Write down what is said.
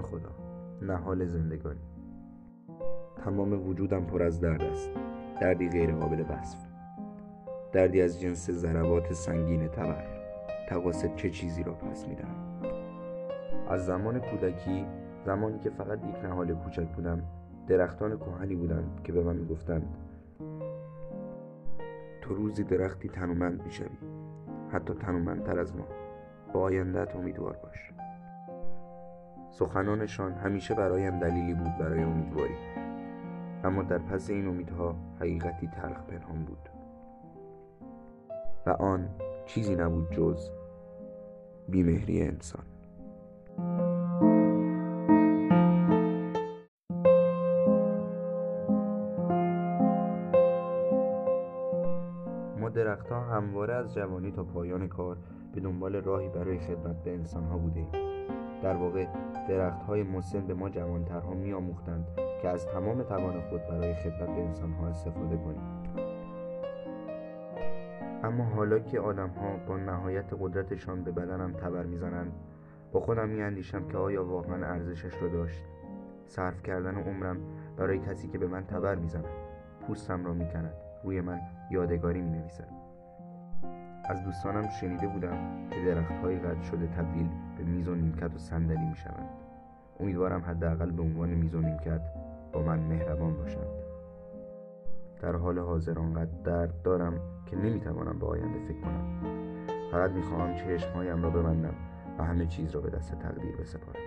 خدا. نهال زندگانی. تمام وجودم پر از درد است. دردی غیر قابل وصف. دردی از جنس ضربات سنگین تبر. تقاصد چه چیزی را پس می‌دهم از زمان کودکی زمانی که فقط یک نهال کوچک بودم درختان کهنی بودند که به من می‌گفتند تو روزی درختی تنومند می‌شوی. حتی تنومندتر از ما. با آیندهت امیدوار باش. سخنانشان همیشه برایم دلیلی بود برای امیدواری. اما در پس این امیدها حقیقتی تلخ پنهان بود. و آن چیزی نبود جز بیمهری انسان. ما درختها همواره از جوانی تا پایان کار به دنبال راهی برای خدمت به انسانها بوده ایم. در واقع درخت های مسن به ما جوانترها می آموختند که از تمام توان خود برای خدمت به انسانها استفاده کنیم. اما حالا که آدم ها با نهایت قدرتشان به بدنم تبر می‌زنند با خودم می اندیشم که آیا واقعا ارزشش را داشت. صرف کردن عمرم برای کسی که به من تبر می‌زند پوستم را می‌کند روی من یادگاری می نویسد از دوستانم شنیده بودم که درخت های قد شده تبدیل به میز و نیمکت و صندلی می شوند امیدوارم حداقل به عنوان میز و نیمکت با من مهربان باشند. در حال حاضر آنقدر درد دارم که نمی‌توانم به آینده فکر کنم. فقط می‌خواهم چشمهایم را ببندم و همه چیز را به دست تقدیر بسپارم.